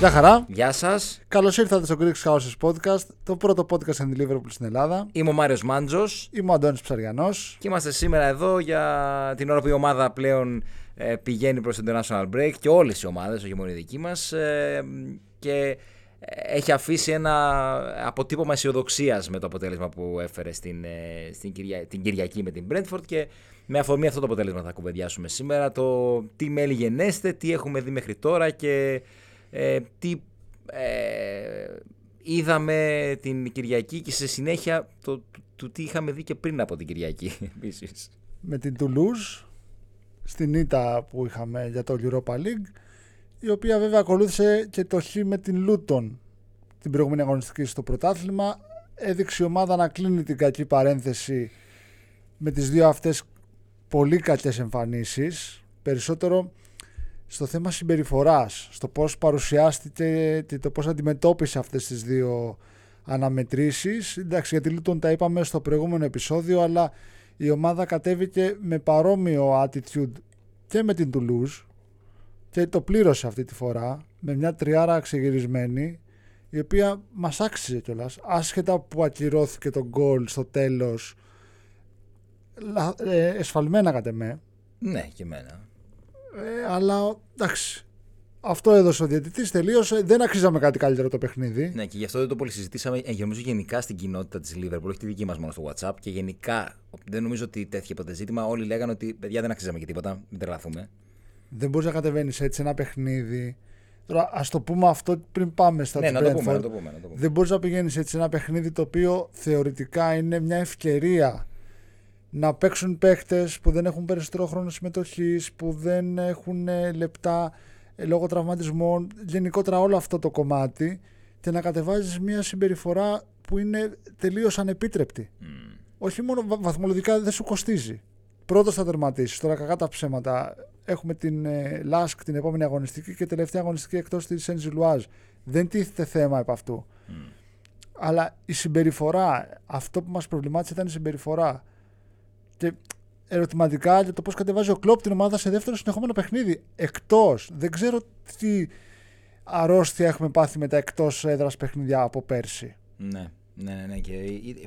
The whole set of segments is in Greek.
Γεια χαρά. Γεια σας. Καλώς ήρθατε στο Greek Houses Podcast, το πρώτο podcast στην Liverpool στην Ελλάδα. Είμαι ο Μάριος Μάντζος Είμαι ο Αντώνης Ψαριανός. και είμαστε σήμερα εδώ για την ώρα που η ομάδα πλέον ε, πηγαίνει προς το International Break και όλες οι ομάδες, όχι μόνο η δική μας. και ε, έχει αφήσει ένα αποτύπωμα αισιοδοξίας με το αποτέλεσμα που έφερε στην, ε, στην Κυρια... την Κυριακή με την Brentford και με αφορμή αυτό το αποτέλεσμα θα κουβεντιάσουμε σήμερα το τι μέλη γενέστε, τι έχουμε δει μέχρι τώρα και ε, τι ε, είδαμε την Κυριακή και σε συνέχεια το, το, το τι είχαμε δει και πριν από την Κυριακή επίσης. Με την Toulouse, στην ήττα που είχαμε για το Europa League, η οποία βέβαια ακολούθησε και το χ με την Luton την προηγούμενη αγωνιστική στο πρωτάθλημα. Έδειξε η ομάδα να κλείνει την κακή παρένθεση με τις δύο αυτές πολύ κακές εμφανίσεις. Περισσότερο στο θέμα συμπεριφοράς, στο πώς παρουσιάστηκε και το πώς αντιμετώπισε αυτές τις δύο αναμετρήσεις. Εντάξει, γιατί Luton τα είπαμε στο προηγούμενο επεισόδιο, αλλά η ομάδα κατέβηκε με παρόμοιο attitude και με την Toulouse και το πλήρωσε αυτή τη φορά με μια τριάρα ξεγυρισμένη η οποία μας άξιζε κιόλας. άσχετα που ακυρώθηκε το γκολ στο τέλος ε, εσφαλμένα κατ' εμέ Ναι, και εμένα. Ε, αλλά εντάξει αυτό έδωσε ο διαιτητής τελείωσε δεν αξίζαμε κάτι καλύτερο το παιχνίδι Ναι, και γι' αυτό δεν το πολύ συζητήσαμε. Ε, νομίζω γενικά στην κοινότητα της Liverpool, όχι τη δική μας μόνο στο WhatsApp. Και γενικά δεν νομίζω ότι τέθηκε ποτέ ζήτημα. Όλοι λέγανε ότι παιδιά δεν αξίζαμε και τίποτα. Μην τρελαθούμε. δεν μπορείς να κατεβαίνεις έτσι ένα παιχνίδι Τώρα, ας το πούμε αυτό πριν πάμε στα Ναι, της να το, πούμε, Brentford. να το πούμε. Να το πούμε. Δεν μπορείς να πηγαίνεις έτσι σε ένα παιχνίδι το οποίο θεωρητικά είναι μια ευκαιρία να παίξουν παίχτες που δεν έχουν περισσότερο χρόνο συμμετοχής, που δεν έχουν ε, λεπτά ε, λόγω τραυματισμών, γενικότερα όλο αυτό το κομμάτι και να κατεβάζεις μια συμπεριφορά που είναι τελείως ανεπίτρεπτη. Μμ. Όχι μόνο βα- βαθμολογικά δεν σου κοστίζει. Πρώτος θα τερματίσεις, τώρα κακά τα ψέματα. Έχουμε την ε, Λάσκ την επόμενη αγωνιστική και τελευταία αγωνιστική εκτός της Σεντζιλουάζ. Δεν τίθεται θέμα επ' αυτού. Μμ. Αλλά η συμπεριφορά, αυτό που μας προβλημάτισε ήταν η συμπεριφορά. Και ερωτηματικά για το πώς κατεβάζει ο Κλόπ την ομάδα σε δεύτερο συνεχόμενο παιχνίδι. Εκτός. Δεν ξέρω τι αρρώστια έχουμε πάθει με τα εκτός έδρας παιχνίδια από πέρσι. Ναι, ναι, ναι, ναι. Και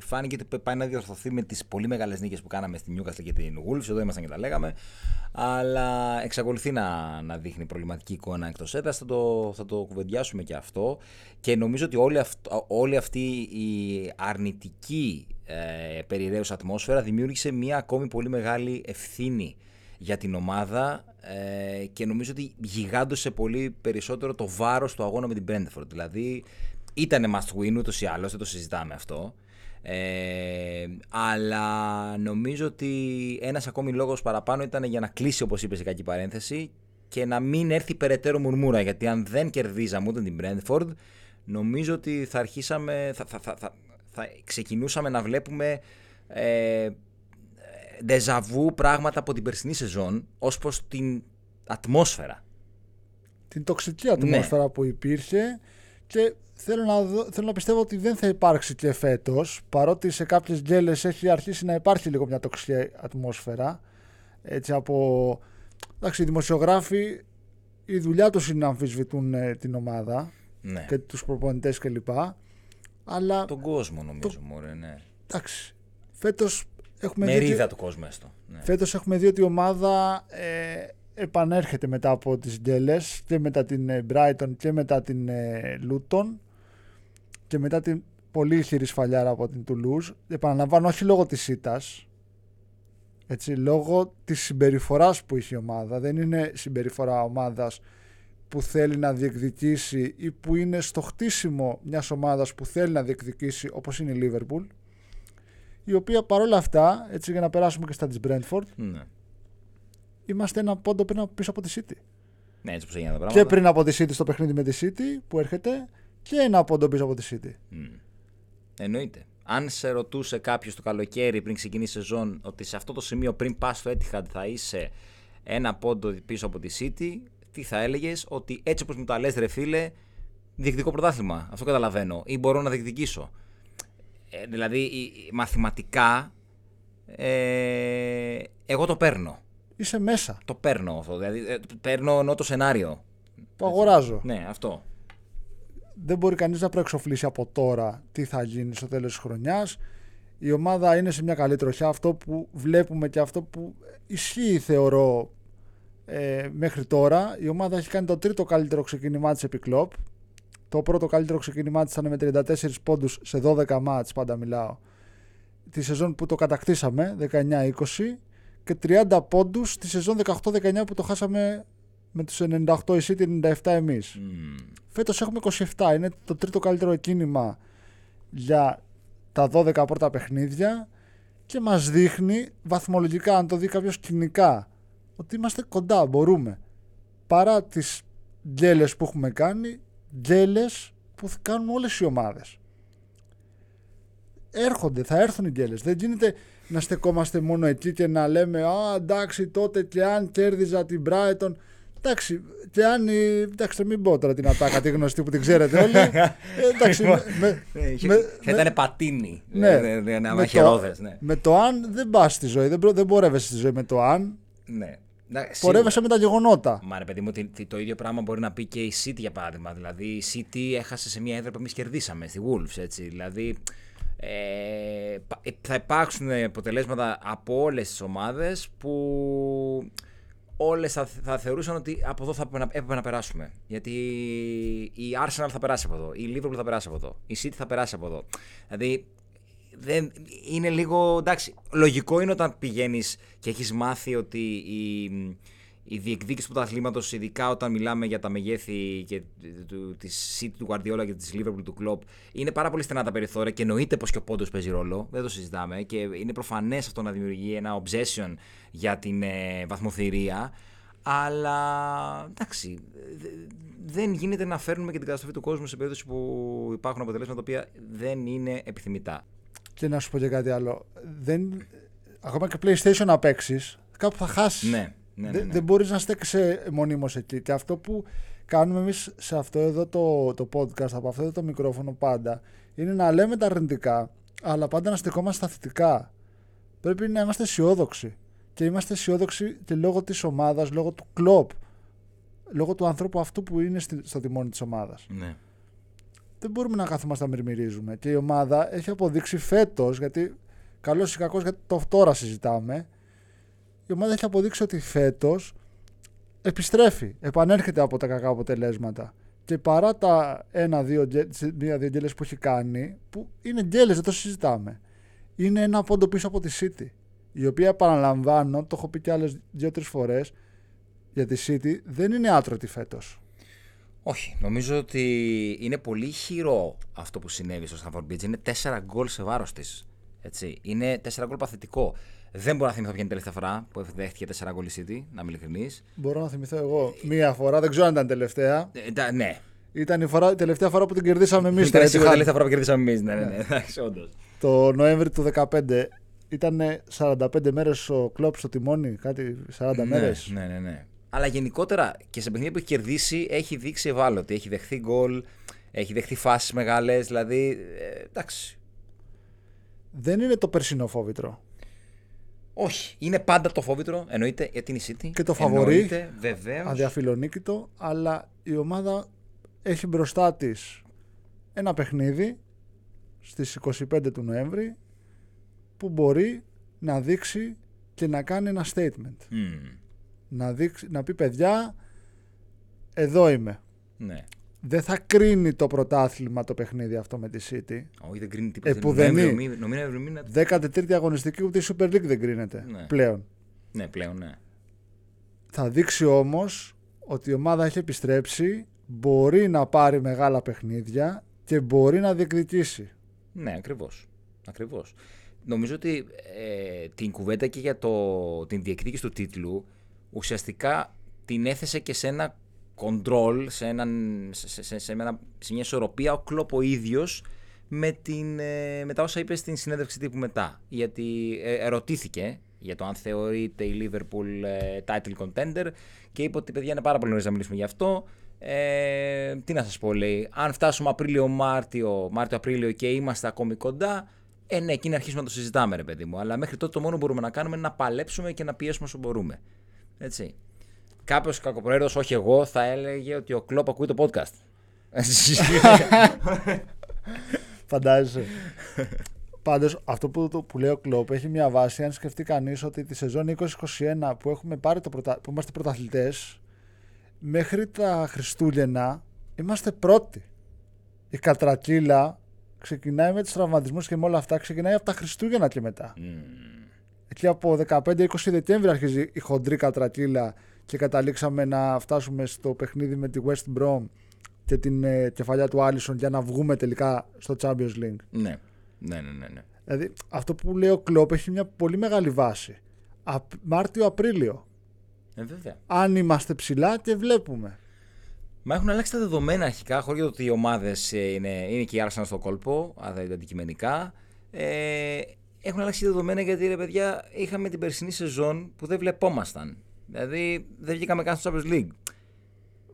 φάνηκε ότι πάει να διορθωθεί με τις πολύ μεγάλες νίκες που κάναμε στην Newcastle και την Wolves. Εδώ ήμασταν και τα λέγαμε. Αλλά εξακολουθεί να, να δείχνει προβληματική εικόνα εκτός έδρας. Θα το, θα το κουβεντιάσουμε και αυτό. Και νομίζω ότι όλη, αυτ, όλη αυτή η αρνητική ε, περιραίουσα ατμόσφαιρα δημιούργησε μια ακόμη πολύ μεγάλη ευθύνη για την ομάδα ε, και νομίζω ότι γιγάντωσε πολύ περισσότερο το βάρος του αγώνα με την Brentford. Δηλαδή ήταν must win ούτως ή άλλως, δεν το συζητάμε αυτό. Ε, αλλά νομίζω ότι ένας ακόμη λόγος παραπάνω ήταν για να κλείσει όπως είπες η κακή παρένθεση και να μην έρθει περαιτέρω μουρμούρα γιατί αν δεν κερδίζαμε ούτε την Brentford νομίζω ότι θα αρχίσαμε, θα, θα, θα, θα, θα ξεκινούσαμε να βλέπουμε ε, ντεζαβού πράγματα από την περσινή σεζόν ως προς την ατμόσφαιρα. Την τοξική ατμόσφαιρα που υπήρχε και θέλω να, δω- θέλω να πιστεύω ότι δεν θα υπάρξει και φέτος παρότι σε κάποιες γκέλες έχει αρχίσει να υπάρχει λίγο μια τοξική ατμόσφαιρα έτσι από εντάξει οι δημοσιογράφοι η δουλειά τους είναι να αμφισβητούν ε, την ομάδα Ναι. και τους προπονητές κλπ αλλά Τον κόσμο νομίζω, μωρέ, ναι. εντάξει φέτος έχουμε δει Μερίδα ότι- του κόσμου έστω. Ναι. Φέτος έχουμε δει ότι η ομάδα ε, επανέρχεται μετά από τις γκέλες και μετά την ε, Brighton και μετά την ε, Luton και μετά την πολύ ισχυρή σφαλιάρα από την Toulouse. Επαναλαμβάνω όχι λόγω της ήττας, έτσι, λόγω της συμπεριφοράς που είχε η ομάδα. Δεν είναι συμπεριφορά ομάδας που θέλει να διεκδικήσει ή που είναι στο χτίσιμο μιας ομάδας που θέλει να διεκδικήσει όπως είναι η Liverpool η οποία παρόλα αυτά, έτσι για να περάσουμε και στα της Brentford, Ναι. είμαστε ένα πόντο πριν από- πίσω από τη City. ναι, έτσι όπως έγιναν τα πράγματα. Και πριν από τη City στο παιχνίδι με τη City που έρχεται και ένα πόντο πίσω από τη City. Μμ. Εννοείται. Αν σε ρωτούσε κάποιος το καλοκαίρι πριν ξεκινήσει η σεζόν ότι σε αυτό το σημείο πριν πας στο Etihad θα είσαι ένα πόντο πίσω από τη City, τι θα έλεγες, ότι έτσι όπως μου τα λες, ρε φίλε, διεκδικώ πρωτάθλημα. Αυτό καταλαβαίνω. Ή μπορώ να διεκδικήσω. Ε, δηλαδή, η- η- μαθηματικά, ε, εγώ το παίρνω. Είσαι μέσα. Το παίρνω αυτό. Δηλαδή, ε, παίρνω ενώ το σενάριο. Το αγοράζω. Ναι, αυτό. Δεν μπορεί κανείς να προεξοφλήσει από τώρα τι θα γίνει στο τέλος της χρονιάς. Η ομάδα είναι σε μια καλή τροχιά. Αυτό που βλέπουμε και αυτό που ισχύει θεωρώ ε, μέχρι τώρα. Η ομάδα έχει κάνει το τρίτο καλύτερο ξεκίνημά της επί κλόπ. Το πρώτο καλύτερο ξεκίνημά της ήταν με 34 πόντους σε 12 μάτς, πάντα μιλάω. Τη σεζόν που το κατακτήσαμε, 19-20 και 30 πόντους τη σεζόν 18-19 που το χάσαμε με τους 98 η City, 97 εμείς. Μμμ. Φέτος έχουμε 27, είναι το τρίτο καλύτερο εκκίνημα για τα 12 πρώτα παιχνίδια και μας δείχνει βαθμολογικά, αν το δει κάποιος κοινικά, ότι είμαστε κοντά, μπορούμε. Παρά τις γκέλες που έχουμε κάνει, γκέλες που θα κάνουν όλες οι ομάδες. Έρχονται, θα έρθουν οι γκέλες. Δεν γίνεται να στεκόμαστε μόνο εκεί και να λέμε «Α, εντάξει, τότε και αν κέρδιζα την Brighton...» Εντάξει, και αν. η- Εντάξει, θα μην πω τώρα την ατάκα, τη γνωστή που την ξέρετε όλοι. Ε, εντάξει, με, με- Ναι, είχε- με- θα ήταν πατίνι. ναι, Ε, ε, ε, Να με μαχαιρόδες, το, ναι. με το αν δεν πας στη ζωή, δεν, προ- δεν πορεύεσαι στη ζωή με το αν. Ναι. Να, Πορεύεσαι με τα γεγονότα. Μα ρε παιδί μου, ότι- ότι το ίδιο πράγμα μπορεί να πει και η City για παράδειγμα. Δηλαδή η City έχασε σε μια έδρα που εμείς κερδίσαμε, στη Wolves. Έτσι. Δηλαδή ε, πα- ε, θα υπάρξουν αποτελέσματα από όλες τις ομάδες που όλες θα, θα θεωρούσαν ότι από εδώ θα έπρεπε να, έπρεπε να περάσουμε. Γιατί η Arsenal θα περάσει από εδώ, η Liverpool θα περάσει από εδώ, η City θα περάσει από εδώ. Δηλαδή δεν, είναι λίγο. Εντάξει, λογικό είναι όταν πηγαίνεις και έχεις μάθει ότι η, η διεκδίκηση του πρωταθλήματος, ειδικά όταν μιλάμε για τα μεγέθη και του, της City του Guardiola και της Liverpool του Klopp, είναι πάρα πολύ στενά τα περιθώρια και εννοείται πως και ο πόντος παίζει ρόλο. Δεν το συζητάμε και είναι προφανές αυτό να δημιουργεί ένα obsession για την ε, βαθμοθυρία. Αλλά εντάξει, δε- δεν γίνεται να φέρνουμε και την καταστροφή του κόσμου σε περίπτωση που υπάρχουν αποτελέσματα τα οποία δεν είναι επιθυμητά. Και να σου πω και κάτι άλλο. Δεν, ακόμα και PlayStation να παίξεις, κάπου θα χάσεις. Ναι, ναι, ναι, δεν, ναι. δεν μπορείς να στέκεσαι μονίμως εκεί. Και αυτό που κάνουμε εμείς σε αυτό εδώ το, το podcast, από αυτό εδώ το μικρόφωνο πάντα, είναι να λέμε τα αρνητικά, αλλά πάντα να στεκόμαστε στα θετικά. Πρέπει να είμαστε αισιόδοξοι. Και είμαστε αισιόδοξοι και λόγω της ομάδας, λόγω του κλοπ. Λόγω του ανθρώπου αυτού που είναι στη- στο τιμόνι της ομάδας. Ναι. δεν μπορούμε να κάθομαστε να μυρμυρίζουμε. Και η ομάδα έχει αποδείξει φέτος, γιατί καλός ή κακός, γιατί το τώρα συζητάμε, η ομάδα έχει αποδείξει ότι φέτος επιστρέφει, επανέρχεται από τα κακά αποτελέσματα. Και παρά τα ένα-δύο μία-δύο γκέλε που έχει κάνει, που είναι γκέλε, δεν το συζητάμε, είναι ένα πόντο πίσω από τη City. Η οποία, επαναλαμβάνω, το έχω πει και άλλες δύο-τρεις φορές, για τη City δεν είναι άτρωτη φέτος. Όχι, νομίζω ότι είναι πολύ χειρό αυτό που συνέβη στο Stanford Beach. Είναι 4 γκολ σε βάρος της. Έτσι. Είναι 4 γκολ παθητικό. Δεν μπορώ να θυμηθώ ποια είναι η τελευταία φορά που δέχτηκε 4 γκολ η City, να είμαι ειλικρινής. Μπορώ να θυμηθώ εγώ μία φορά, δεν ξέρω αν ήταν τελευταία. Ε, ναι. Ήταν η, φορά, η τελευταία φορά που την κερδίσαμε εμείς. Ήταν σίγουρα η τελευταία φορά που κερδίσαμε εμείς. Ναι, ναι, ναι. Εντάξει, όντως. Το Νοέμβρη του 2015 ήταν 45 μέρες ο κλοπ στο τιμόνι, κάτι 40 μέρες. Ναι, ναι, ναι. Αλλά γενικότερα και σε παιχνίδια που έχει κερδίσει έχει δείξει ευάλωτη. Έχει δεχθεί γκολ, έχει δεχθεί φάσεις μεγάλες. Δηλαδή. ε, εντάξει. Δεν είναι το περσινό φόβητρο. Όχι. Είναι πάντα το φόβητρο, εννοείται, γιατί είναι η City. Και το φαβορί. Εννοείται, βεβαίως. Αδιαφιλονίκητο, αλλά η ομάδα έχει μπροστά της ένα παιχνίδι στις 25 του Νοέμβρη που μπορεί να δείξει και να κάνει ένα statement. Να, δείξει, να πει παιδιά, εδώ είμαι. Ναι. Δεν θα κρίνει το πρωτάθλημα το παιχνίδι αυτό με τη City. Όχι, δεν κρίνει τίποτα. Επουδενή. Νοέμβριο, μήνα- Νοέμβριο, μήνα- 13η αγωνιστική ούτε η Super League δεν κρίνεται Ναι. πλέον. Ναι, πλέον, ναι. Θα δείξει όμως ότι η ομάδα έχει επιστρέψει, μπορεί να πάρει μεγάλα παιχνίδια και μπορεί να διεκδικήσει. Ναι, ακριβώς. Ακριβώς. Νομίζω ότι ε, την κουβέντα και για το, την διεκδίκηση του τίτλου ουσιαστικά την έθεσε και σε ένα control, σε, έναν, σε, σε, σε, σε ένα- σε μια ισορροπία ο Κλόπ ο ίδιος με, την, ε, με τα όσα είπε στην συνέντευξη τύπου μετά. Γιατί ε, ερωτήθηκε για το αν θεωρείται η Liverpool ε, title contender και είπε ότι παιδιά είναι πάρα πολύ νωρίς να μιλήσουμε γι' αυτό. Ε, τι να σας πω λέει, αν φτάσουμε Απρίλιο-Μάρτιο, Μάρτιο-Απρίλιο και είμαστε ακόμη κοντά, ε, ναι, εκείνη αρχίσουμε να το συζητάμε, ρε παιδί μου. Αλλά μέχρι τότε το μόνο που μπορούμε να κάνουμε είναι να παλέψουμε και να πιέσουμε όσο μπορούμε. Έτσι. Κάποιος κακοπροαίρετος, όχι εγώ, θα έλεγε ότι ο Κλόπ ακούει το podcast. Φαντάζεσαι. Πάντως, αυτό που, το, που λέει ο Κλόπ έχει μια βάση. Αν σκεφτεί κανείς ότι τη σεζόν 2021 που, έχουμε πάρει το πρωτα... που είμαστε πρωταθλητές, μέχρι τα Χριστούγεννα είμαστε πρώτοι. Η Κατρακύλα ξεκινάει με τους τραυματισμούς και με όλα αυτά ξεκινάει από τα Χριστούγεννα και μετά. Mm. Εκεί από 15-20 Δεκέμβρη αρχίζει η χοντρή Κατρακύλα και καταλήξαμε να φτάσουμε στο παιχνίδι με τη West Brom και την ε, κεφαλιά του Άλισον για να βγούμε τελικά στο Champions League. Ναι. Ναι, ναι, ναι, ναι. Δηλαδή, αυτό που λέει ο Κλόπ έχει μια πολύ μεγάλη βάση. Μάρτιο-Απρίλιο. Ε, βέβαια. Αν είμαστε ψηλά και βλέπουμε. Μα έχουν αλλάξει τα δεδομένα αρχικά, χωρίς το ότι οι ομάδες είναι, είναι και η Arsenal στο κόλπο, αντικειμενικά. Ε, έχουν αλλάξει τα δεδομένα γιατί ρε παιδιά είχαμε την περσινή σεζόν που δεν βλεπόμασταν. Δηλαδή δεν βγήκαμε καν στο Champions League.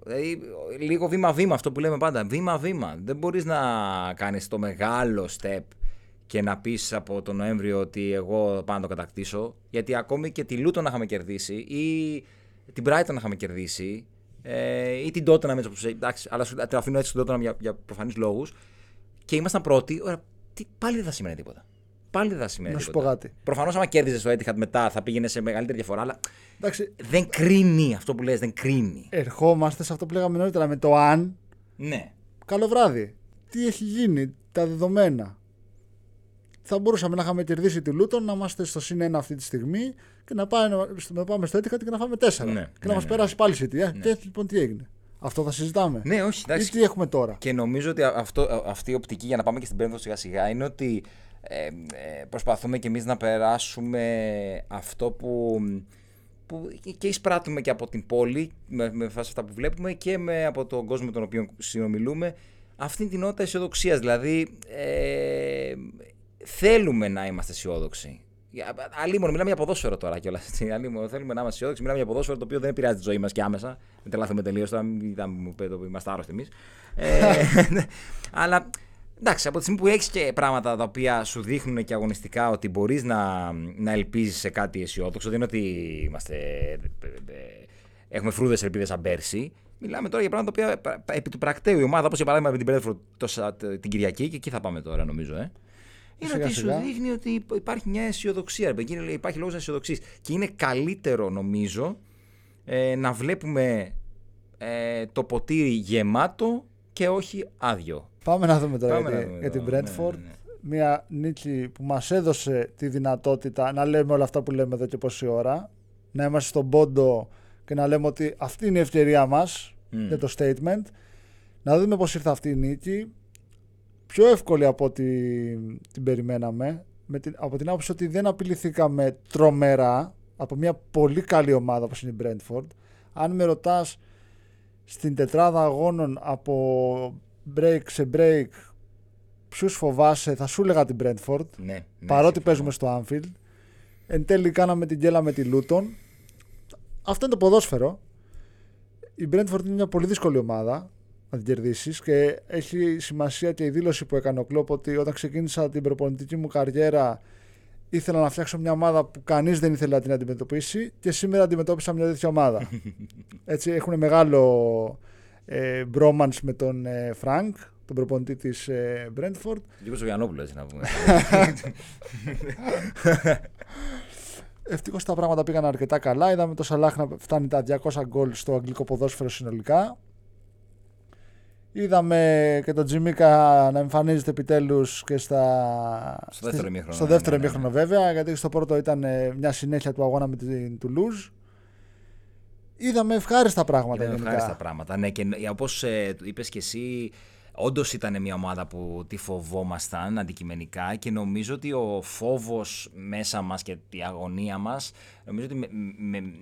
Δηλαδή, λίγο βήμα-βήμα αυτό που λέμε πάντα. Βήμα-βήμα. Δεν μπορείς να κάνεις το μεγάλο step και να πεις από τον Νοέμβριο ότι εγώ πάω να το κατακτήσω. Γιατί ακόμη και τη Λούτον να είχαμε κερδίσει ή την Brighton να είχαμε κερδίσει ε, ή την Tottenham έτσι εντάξει, αλλά το αφήνω έτσι την Tottenham για, για προφανείς λόγους και ήμασταν πρώτοι, ωραία, τι, πάλι δεν θα σημαίνει τίποτα. Πάλι δεν θα σημαίνει να σου πω κάτι. Προφανώς, άμα κέρδιζες το Etihad μετά, θα πήγαινε σε μεγαλύτερη διαφορά. Αλλά Εντάξει. δεν κρίνει αυτό που λες, δεν κρίνει. Ερχόμαστε σε αυτό που λέγαμε νωρίτερα με το αν. Ναι. Καλό βράδυ. Τι έχει γίνει, τα δεδομένα θα μπορούσαμε να είχαμε κερδίσει τη Λούτον, να είμαστε στο συν 1 αυτή τη στιγμή και να πάμε, να πάμε στο Etihad και να φάμε 4. Ναι, και ναι, να μας ναι. περάσει πάλι σε τι. Ναι. Και λοιπόν τι έγινε. Αυτό θα συζητάμε. Ναι, όχι. Εντάξει. Ή τι έχουμε τώρα. Και νομίζω ότι αυτό, αυτή η οπτική, για να πάμε και στην Πέμπτη σιγά σιγά, είναι ότι ε, ε, προσπαθούμε κι εμεί να περάσουμε αυτό που, που και εισπράττουμε και από την πόλη με, με βάση αυτά που βλέπουμε και με, από τον κόσμο με τον οποίο συνομιλούμε αυτή την νότα αισιοδοξία. Δηλαδή, ε, θέλουμε να είμαστε αισιόδοξοι. Αλλήμον, μιλάμε για ποδόσφαιρο τώρα κιόλα. θέλουμε να είμαστε αισιόδοξοι. Μιλάμε για ποδόσφαιρο το οποίο δεν επηρεάζει τη ζωή μα και άμεσα. Δεν τρελάθουμε τελείω. Τώρα μην μου πείτε ότι είμαστε άρρωστοι εμεί. ε, αλλά εντάξει, από τη στιγμή που έχεις και πράγματα τα οποία σου δείχνουν και αγωνιστικά ότι μπορείς να, να ελπίζεις σε κάτι αισιόδοξο, δεν είναι ότι είμαστε, έχουμε φρούδες ελπίδες σαν πέρσι. Μιλάμε τώρα για πράγματα τα οποία επί του πρακτέου η ομάδα, όπως για παράδειγμα με την Πρέδεφρο την Κυριακή, και εκεί θα πάμε τώρα νομίζω. Ε είναι ότι σου δείχνει ότι υπάρχει μια αισιοδοξία. Υπάρχει λόγος να αισιοδοξεί. Και είναι καλύτερο, νομίζω, ε, να βλέπουμε ε, το ποτήρι γεμάτο και όχι άδειο. Πάμε να δούμε τώρα για, για την Brentford. Ναι, ναι, ναι. Μια νίκη που μας έδωσε τη δυνατότητα να λέμε όλα αυτά που λέμε εδώ και πόση ώρα. Να είμαστε στον πόντο και να λέμε ότι αυτή είναι η ευκαιρία μας mm. για το statement. Να δούμε πώς ήρθε αυτή η νίκη πιο εύκολη από ό,τι την περιμέναμε. Με την, από την άποψη ότι δεν απειληθήκαμε τρομερά από μια πολύ καλή ομάδα όπως είναι η Brentford. Αν με ρωτάς στην τετράδα αγώνων από break σε break ποιους φοβάσαι θα σου έλεγα την Brentford ναι, ναι, παρότι παίζουμε στο Anfield εν τέλει κάναμε την γκέλα με τη Luton αυτό είναι το ποδόσφαιρο η Brentford είναι μια πολύ δύσκολη ομάδα να την κερδίσεις. Και έχει σημασία και η δήλωση που έκανε ο Κλόπ ότι όταν ξεκίνησα την προπονητική μου καριέρα ήθελα να φτιάξω μια ομάδα που κανείς δεν ήθελε να την αντιμετωπίσει και σήμερα αντιμετώπισα μια τέτοια ομάδα. Έτσι έχουν μεγάλο ε, με τον ε, Φρανκ, τον προπονητή της ε, Brentford. Λίγο Γιαννόπουλος, έτσι να πούμε. Ευτυχώς τα πράγματα πήγαν αρκετά καλά. Είδαμε το Σαλάχ να φτάνει τα 200 γκολ στο αγγλικό ποδόσφαιρο συνολικά. Είδαμε και τον Τσιμίκα να εμφανίζεται επιτέλους και στα... στο δεύτερο ημίχρονο. Στο δεύτερο ναι, ναι, ναι. βέβαια, γιατί στο πρώτο ήταν ε, μια συνέχεια του αγώνα με την Τουλούζ. Είδαμε ευχάριστα πράγματα. Είδαμε ευχάριστα πράγματα. Ναι, και όπως ε, είπες και εσύ, όντως ήταν μια ομάδα που τη φοβόμασταν αντικειμενικά και νομίζω ότι ο φόβος μέσα μας και η αγωνία μας νομίζω ότι με, με,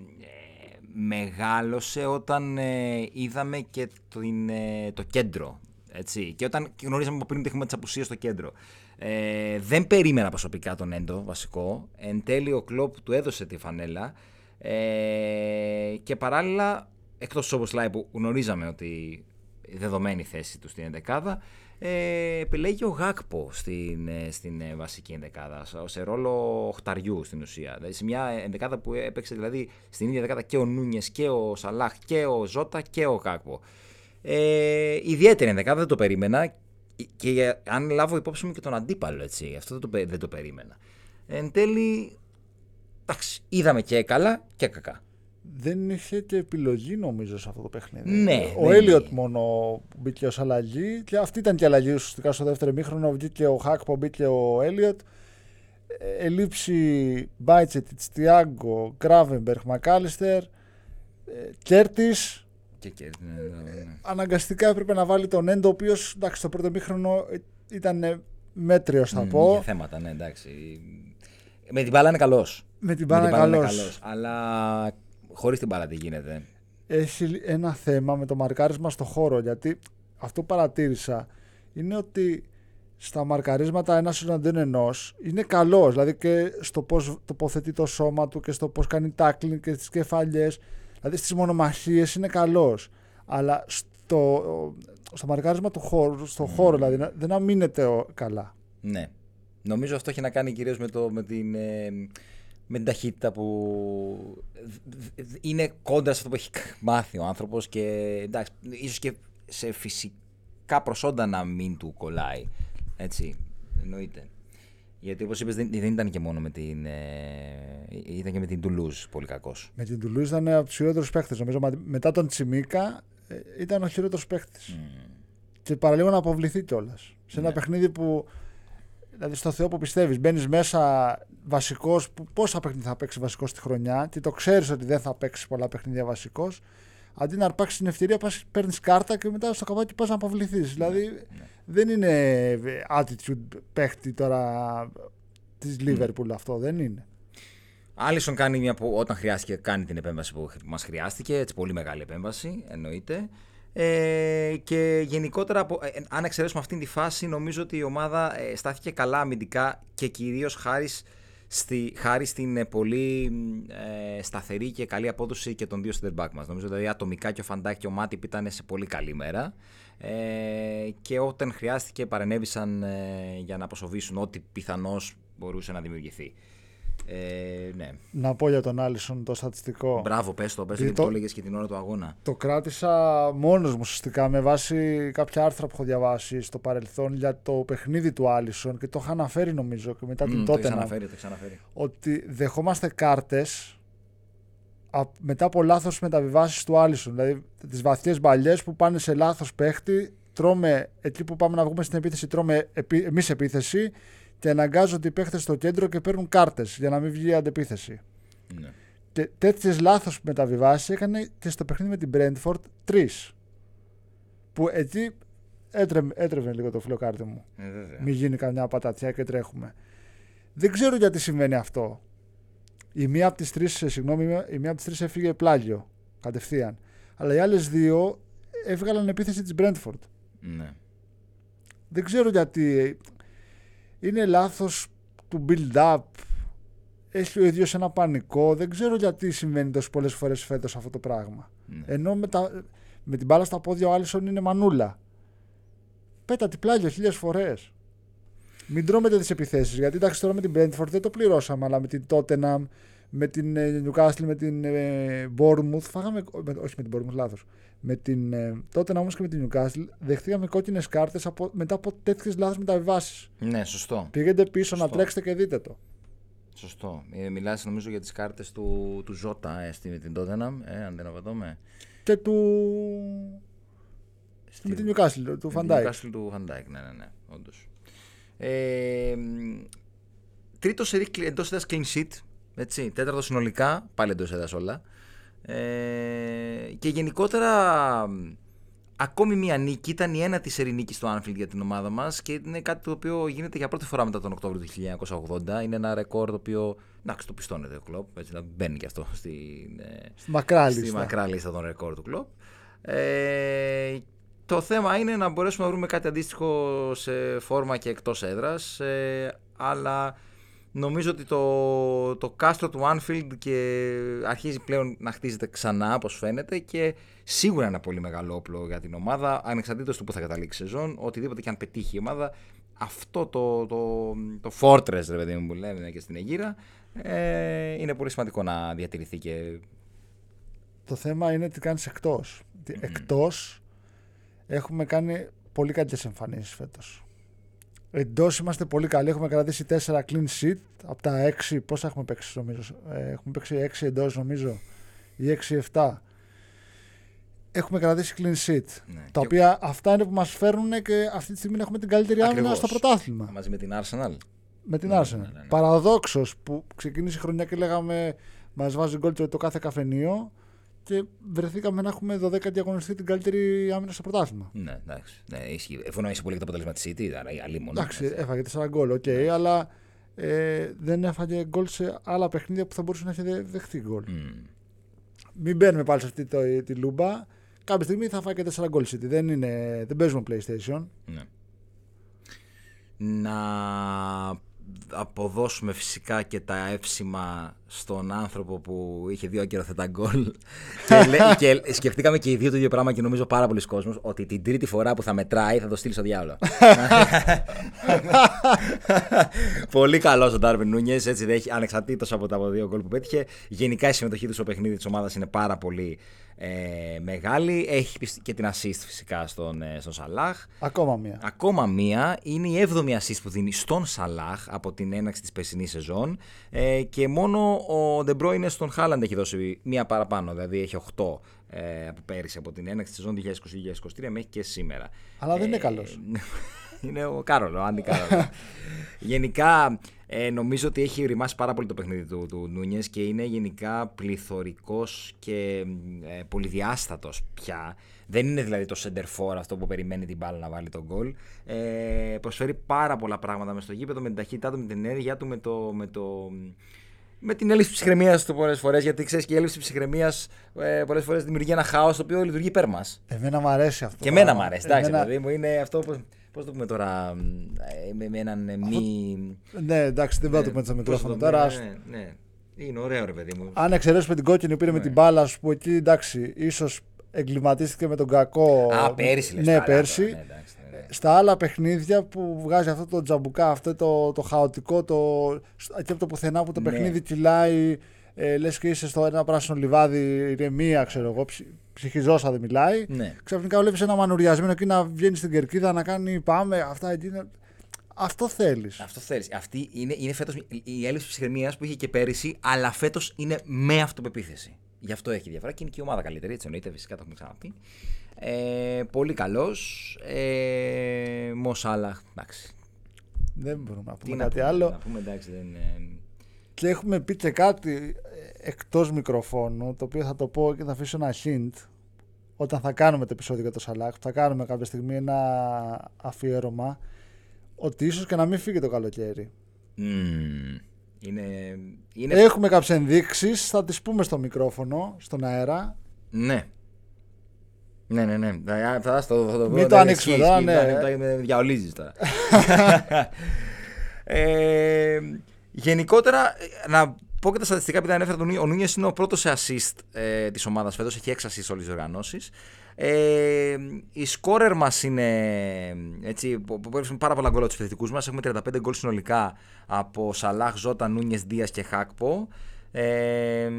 μεγάλωσε όταν ε, είδαμε και το, ε, το κέντρο. Έτσι. Και όταν γνωρίζαμε από πριν ότι έχουμε τις απουσίες στο κέντρο. Ε, δεν περίμενα προσωπικά τον Έντο βασικό. Εν τέλει ο Κλόπ του έδωσε τη φανέλα. Ε, και παράλληλα, εκτός του Σόμποσλάι που γνωρίζαμε ότι δεδομένη θέση του στην ενδεκάδα, ε, επιλέγει ο Γάκπο στην, ε, στην ε, βασική ενδεκάδα, σε ρόλο οχταριού στην ουσία. Δηλαδή σε μια ενδεκάδα που έπαιξε δηλαδή στην ίδια ενδεκάδα και ο Νούνιες και ο Σαλάχ και ο Ζώτα και ο Γάκπο. Ε, ιδιαίτερη ενδεκάδα, δεν το περίμενα. Και αν λάβω υπόψη μου και τον αντίπαλο, έτσι, αυτό δεν το, δεν το περίμενα. Εν τέλει, εντάξει, είδαμε και καλά και κακά. Δεν είχε και επιλογή νομίζω σε αυτό το παιχνίδι. Ναι, ο Έλιοτ μόνο μπήκε ως αλλαγή. Και αυτή ήταν και αλλαγή ουσιαστικά στο δεύτερο ημίχρονο. Βγήκε ο Γκάκπο, μπήκε ο Έλιοτ. Ελλείψει Μπάιτσετ, Τιάγκο, Γκράβενμπερχ, Μακάλιστερ, Κέρτις. Και Κέρτις, ναι, ναι, ναι. Αναγκαστικά έπρεπε να βάλει τον Έντο, ο οποίος στο πρώτο ημίχρονο ήταν μέτριος, θα mm, πω. Είχε θέματα, ναι, εντάξει. Με την μπάλα είναι καλός. Με την μπάλα είναι καλός. Αλλά χωρίς την μπάλα τι γίνεται. Έχει ένα θέμα με το μαρκάρισμα στο χώρο. Γιατί αυτό που παρατήρησα είναι ότι στα μαρκαρίσματα ένας εναντίον ενό είναι καλός. Δηλαδή και στο πώς τοποθετεί το σώμα του και στο πώς κάνει τάκλινγκ και στις κεφαλιές. Δηλαδή στις μονομαχίες είναι καλός. Αλλά στο, στο μαρκάρισμα του χώρου, στο χώρο δηλαδή, δεν αμήνεται καλά. Ναι. Νομίζω αυτό έχει να κάνει κυρίως με, με την. Ε, με την ταχύτητα που είναι κόντρα σε αυτό που έχει μάθει ο άνθρωπος και εντάξει, ίσως και σε φυσικά προσόντα να μην του κολλάει. Έτσι, εννοείται. Γιατί όπως είπες, δεν, δεν, ήταν και μόνο με την. Ε, ήταν και με την Τουλούζ πολύ κακός. Με την Τουλούζ ήταν από τους χειρότερους παίχτες. Νομίζω μετά τον Τσιμίκα ε, ήταν ο χειρότερος παίχτης. Mm. Και παραλίγο να αποβληθεί κιόλας. Σε ένα ναι. παιχνίδι που Δηλαδή στο Θεό που πιστεύεις, μπαίνεις μέσα βασικός. Πόσα παιχνίδια θα παίξει βασικός στη χρονιά και το ξέρεις ότι δεν θα παίξει πολλά παιχνίδια βασικός. Αντί να αρπάξεις την ευκαιρία, παίρνεις κάρτα και μετά στο καβάκι πας να αποβληθείς. Δηλαδή ναι, ναι. δεν είναι attitude παίχτη τώρα της Liverpool αυτό, δεν είναι. Άλισον κάνει μια που όταν χρειάστηκε κάνει την επέμβαση που μας χρειάστηκε, έτσι πολύ μεγάλη επέμβαση εννοείται. Ε, και γενικότερα, ε, αν εξαιρέσουμε αυτήν τη φάση, νομίζω ότι η ομάδα ε, στάθηκε καλά αμυντικά και κυρίως χάρης, στη, χάρη στην ε, πολύ ε, σταθερή και καλή απόδοση και των δύο center back μας. Νομίζω δηλαδή ατομικά και ο Φαντάκ και ο Μάτιπ ήταν σε πολύ καλή μέρα ε, και όταν χρειάστηκε παρενέβησαν για να αποσοβήσουν ό,τι πιθανώς μπορούσε να δημιουργηθεί. Ε, ναι. Να πω για τον Άλισον το στατιστικό. Μπράβο, πες το, πες γιατί το, το έλεγες και την ώρα του αγώνα. Το κράτησα μόνος μου ουσιαστικά με βάση κάποια άρθρα που έχω διαβάσει στο παρελθόν για το παιχνίδι του Άλισον και το είχα αναφέρει νομίζω και μετά mm, την τότε. Το αναφέρει, το αναφέρει. Ότι δεχόμαστε κάρτες μετά από λάθος μεταβιβάσεις του Άλισον. Δηλαδή τις βαθιές μπαλιές που πάνε σε λάθος παίχτη, τρώμε εκεί που πάμε να βγούμε στην επίθεση, τρώμε εμείς επίθεση και αναγκάζονται οι παίχτες στο κέντρο και παίρνουν κάρτες για να μην βγει η αντεπίθεση. Ναι. Και τέτοιες λάθος μεταβιβάσεις έκανε και στο παιχνίδι με την Brentford τρεις. Που εκεί έτρεβε, έτρεβε λίγο το φιλοκάρτι μου. Ε, μην γίνει καμιά πατατιά και τρέχουμε. Δεν ξέρω γιατί συμβαίνει αυτό. Η μία από τις τρεις, συγγνώμη, η μία από τις τρεις έφυγε πλάγιο κατευθείαν. Αλλά οι άλλες δύο έβγαλαν επίθεση της Brentford. Ναι. Δεν ξέρω γιατί είναι λάθος του build-up. Έχει ο ίδιος ένα πανικό. Δεν ξέρω γιατί συμβαίνει τόσο πολλές φορές φέτος αυτό το πράγμα. Ναι. Ενώ με, τα, με την μπάλα στα πόδια ο Άλισον είναι μανούλα. Πέτα την πλάγιο χίλιες φορές. Μην τρώμετε τι επιθέσεις. Γιατί εντάξει τώρα με την Brentford δεν το πληρώσαμε, αλλά με την Tottenham, με την ε, Newcastle, με την ε, Bournemouth. Φάγαμε. Όχι με την Bournemouth, λάθος. Με την ε, τότε όμως και με την Newcastle δεχτήκαμε κόκκινες κάρτες μετά από τέτοιες λάθος μεταβιβάσεις. Ναι, σωστό. Πήγαινε πίσω σωστό. να τρέξετε και δείτε το. Σωστό. Ε, Μιλάς νομίζω για τις κάρτες του, του Ζότα ε, στην την Tottenham, ε, αν δεν απατώμαι. Και του. Στη... Με την Newcastle, του Φαντάικ. Με την Newcastle του Φαντάικ, ναι, ναι, ναι, όντως. Ε, τρίτο σερί εντός έδρας clean sheet. Έτσι, τέταρτο συνολικά, πάλι εντός έδρας όλα. Ε, και γενικότερα ακόμη μια νίκη ήταν η ένα της νίκη στο Anfield για την ομάδα μας και είναι κάτι το οποίο γίνεται για πρώτη φορά μετά τον Οκτώβριο του 1980. Είναι ένα ρεκόρ το οποίο, εντάξει το πιστώνεται ο κλόπ, έτσι να μπαίνει και αυτό στην, ε, στη μακρά λίστα. Στη μακρά λίστα των ρεκόρ του κλόπ. Ε, το θέμα είναι να μπορέσουμε να βρούμε κάτι αντίστοιχο σε φόρμα και εκτός έδρας, ε, αλλά Νομίζω ότι το, το κάστρο του Anfield και αρχίζει πλέον να χτίζεται ξανά όπως φαίνεται και σίγουρα είναι ένα πολύ μεγάλο όπλο για την ομάδα ανεξαρτήτως του που θα καταλήξει η σεζόν, οτιδήποτε και αν πετύχει η ομάδα αυτό το, το, το fortress ρε παιδί μου που λένε και στην Αιγύρα ε, είναι πολύ σημαντικό να διατηρηθεί και... Το θέμα είναι τι κάνεις εκτός. Mm. Εκτός έχουμε κάνει πολύ καλές εμφανίσεις φέτος. Εντός είμαστε πολύ καλοί. Έχουμε κρατήσει 4 clean sheet από τα 6. Πόσα έχουμε παίξει, νομίζω. Ε, έχουμε παίξει 6 εντός, νομίζω. Ή 6-7. Έχουμε κρατήσει clean sheet. Ναι. Τα Και- οποία αυτά είναι που μας φέρνουν και αυτή τη στιγμή να έχουμε την καλύτερη άμυνα Ακριβώς. στο πρωτάθλημα. Μαζί με την Arsenal. Με την Ναι, Arsenal. ναι, ναι, ναι. Παραδόξως που ξεκίνησε η χρονιά και λέγαμε μας βάζει γκολ το κάθε καφενείο και βρεθήκαμε να έχουμε 12 διαγωνιστή την καλύτερη άμυνα στο πρωτάθλημα. Ναι, εντάξει. Ναι, ισχύει. Ευνόησε πολύ και το αποτέλεσμα της City, άρα η άλλη μόνο. Εντάξει, έφαγε 4 γκολ, οκ, αλλά ε, δεν έφαγε γκολ σε άλλα παιχνίδια που θα μπορούσε να έχει δε- δεχτεί γκολ. Μμμ. Μην μπαίνουμε πάλι σε αυτή το, τη λούμπα. Κάποια στιγμή θα φάει και 4 γκολ City. Δεν, είναι, δεν παίζουμε PlayStation. Ναι. Να αποδώσουμε φυσικά και τα εύσημα στον άνθρωπο που είχε δύο ακυρωθέντα γκολ. και, λέ- και σκεφτήκαμε και οι δύο το ίδιο πράγμα και νομίζω πάρα πολλοί κόσμος ότι την τρίτη φορά που θα μετράει θα το στείλει στο διάολο. Πολύ καλός ο Ντάρβιν Νούνιες, έτσι δεν έχει ανεξαρτήτως από τα από δύο γκολ που πέτυχε. Γενικά η συμμετοχή του στο παιχνίδι της ομάδας είναι πάρα πολύ ε, μεγάλη. Έχει πισ- και την assist φυσικά στον, ε, στον Σαλάχ. Ακόμα μία. Ακόμα μία είναι η 7η assist που δίνει στον Σαλάχ από την έναξη της περσινής σεζόν ε, και μόνο ο Ντεμπρόινε στον Χάλαντ έχει δώσει μία παραπάνω, δηλαδή έχει 8 ε, από πέρυσι από την έναξη της σεζόν 2020-2023 μέχρι και σήμερα. Αλλά δεν είναι Ε, καλός. είναι ο Κάρολο, ο Άντι Κάρολο. γενικά ε, νομίζω ότι έχει ρημάσει πάρα πολύ το παιχνίδι του, του Νούνιες και είναι γενικά πληθωρικός και ε, πολυδιάστατος πια. Δεν είναι δηλαδή το center for αυτό που περιμένει την μπάλα να βάλει τον γκολ. Ε, προσφέρει πάρα πολλά πράγματα μες στο γήπεδο, με την ταχύτητά του, με την ενέργειά του, με το, με το, με την έλλειψη ψυχραιμίας του πολλές φορές. Γιατί ξέρεις και η έλλειψη ψυχραιμίας ε, πολλές φορές δημιουργεί ένα χάος το οποίο λειτουργεί υπέρ μας. Εμένα μου αρέσει αυτό. Και εμένα πράγμα. μου αρέσει, εντάξει, Εμένα- παιδί μου. Είναι αυτό που. Πώς το πούμε τώρα. ε, Με, με έναν ε, μη. Ναι, εντάξει, δεν μπορώ να το πούμε στο μικρόφωνο τώρα. ας- Ναι, ναι. Είναι ωραίο, ρε παιδί μου. Αν εξαιρέσουμε την κόκκινη που πήρε με Ναι. την μπάλα, που εκεί εντάξει, ίσως εγκληματίστηκε με τον κακό. Α, πέρυσι λες Ναι, καλά πέρσι. τώρα, ναι, εντάξει, ναι, ναι. Στα άλλα παιχνίδια που βγάζει αυτό το τζαμπουκά, αυτό το, το χαοτικό, το, και από το πουθενά που το Ναι. παιχνίδι κυλάει, ε, λες και είσαι στο ένα πράσινο λιβάδι, ηρεμία, ξέρω εγώ, ψ, ψυχιζόσα δεν μιλάει. Ναι. Ξαφνικά βλέπεις ένα μανουριασμένο εκεί να βγαίνει στην κερκίδα να κάνει πάμε, αυτά εκείνα. Αυτό θέλεις. Αυτό θέλεις. Αυτή είναι, είναι φέτος η έλλειψη ψυχραιμίας που είχε και πέρυσι, αλλά φέτος είναι με αυτοπεποίθηση. Γι' αυτό έχει διαφορά και είναι και η ομάδα καλύτερη, έτσι εννοείται, φυσικά το έχουμε ξαναπεί. Ε, πολύ καλός. Ε, Μο Σάλαχ, εντάξει. Δεν μπορούμε να Τι πούμε να κάτι πούμε, άλλο. Να πούμε, εντάξει, δεν είναι. Και έχουμε πει και κάτι ε, εκτός μικροφώνου, το οποίο θα το πω και θα αφήσω ένα hint όταν θα κάνουμε το επεισόδιο για το Σαλάχ, θα κάνουμε κάποια στιγμή ένα αφιέρωμα, ότι ίσως και να μην φύγει το καλοκαίρι. Μμμ. Είναι. είναι... Έχουμε κάποιες ενδείξεις, θα τις πούμε στο μικρόφωνο, στον αέρα. Ναι. Ναι, ναι, ναι. Θα, θα, θα, θα το Μην πω, το δεν ανοίξουμε ισχύει, τώρα, ισχύει, ναι. μην το ανοίξουμε, με διαολίζεις τώρα. ε, γενικότερα, ε, να πω και τα στατιστικά επειδή ανέφερα τον Νούνιε. Ο Νούνιες είναι ο πρώτος σε assist ε, της ομάδας φέτος. Έχει 6 assist σε όλες τις οργανώσεις. Ε, οι σκόρερ μας είναι έτσι, που που παίρνουν πάρα πολλά γκολ από τους επιθετικούς μας. Έχουμε 35 γκολ συνολικά από Σαλάχ, Ζώτα, Νούνιες, Δίας και Χάκπο. Ε,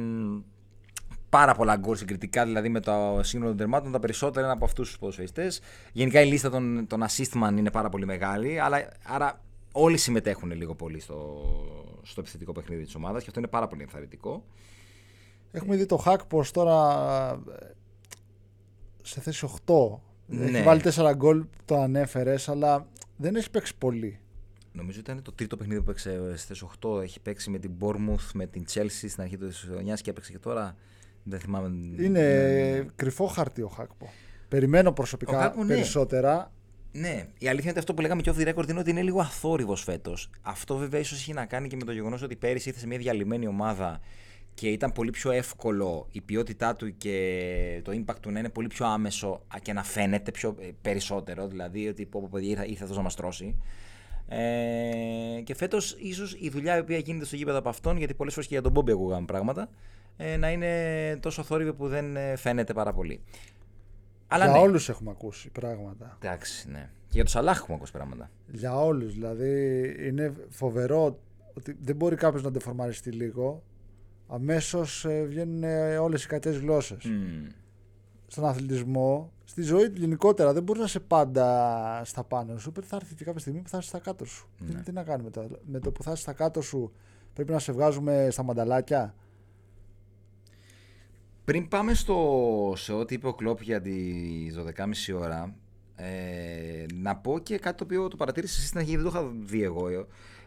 πάρα πολλά γκολ συγκριτικά, δηλαδή με το σύνολο των τερμάτων, τα περισσότερα είναι από αυτούς τους ποδοσφαιριστές. Γενικά η λίστα των, των assist man είναι πάρα πολύ μεγάλη, αλλά άρα όλοι συμμετέχουν λίγο πολύ στο, στο επιθετικό παιχνίδι της ομάδας και αυτό είναι πάρα πολύ ενθαρρυντικό. Έχουμε δει το Hack πως τώρα ε, σε θέση 8. Έχει Ναι. βάλει 4 γκολ, το ανέφερες, αλλά δεν έχει παίξει πολύ. Νομίζω ήταν το τρίτο παιχνίδι που έπαιξε στι 8. Έχει παίξει με την Bournemouth, με την Chelsea στην αρχή της χρονιάς και έπαιξε και τώρα. Δεν θυμάμαι. Είναι Ναι. κρυφό χαρτί ο Χάκπο. Περιμένω προσωπικά Ο Χάκπο, ναι. περισσότερα. Ναι, η αλήθεια είναι ότι αυτό που λέγαμε και off the record είναι ότι είναι λίγο αθόρυβος φέτος. Αυτό βέβαια ίσως έχει να κάνει και με το γεγονός ότι πέρυσι ήρθε σε μια διαλυμένη ομάδα και ήταν πολύ πιο εύκολο η ποιότητά του και το impact του να είναι πολύ πιο άμεσο και να φαίνεται πιο ε, περισσότερο. Δηλαδή ότι πω, πω, παιδιά ήρθε, ήρθε αυτό να μας τρώσει. Ε, και φέτος ίσως η δουλειά η οποία γίνεται στο γήπεδο από αυτόν, γιατί πολλές φορές και για τον Μπόμπι ακούγαμε πράγματα, ε, να είναι τόσο θόρυβο που δεν ε, φαίνεται πάρα πολύ. Αλλά για ναι. όλους έχουμε ακούσει πράγματα. Εντάξει, ναι. Και για το Σαλάχ έχουμε ακούσει πράγματα. Για όλους. Δηλαδή είναι φοβερό ότι δεν μπορεί κάποιος να ντεφορμαριστεί λίγο. Αμέσως ε, βγαίνουν ε, όλες οι κακές γλώσσες. Μμμ. στον αθλητισμό, στη ζωή του γενικότερα, δεν μπορεί να είσαι πάντα στα πάνω σου. Θα έρθει και κάποια στιγμή που θα είσαι στα κάτω σου. Ναι. Τι, τι να κάνουμε τώρα; Με το που θα είσαι στα κάτω σου, πρέπει να σε βγάζουμε στα μανταλάκια; Πριν πάμε στο, σε ό,τι είπε ο Κλόπ για τι 12.30 ώρα, ε, να πω και κάτι το οποίο το παρατήρησε εσύ στην αρχή, δεν το είχα δει εγώ.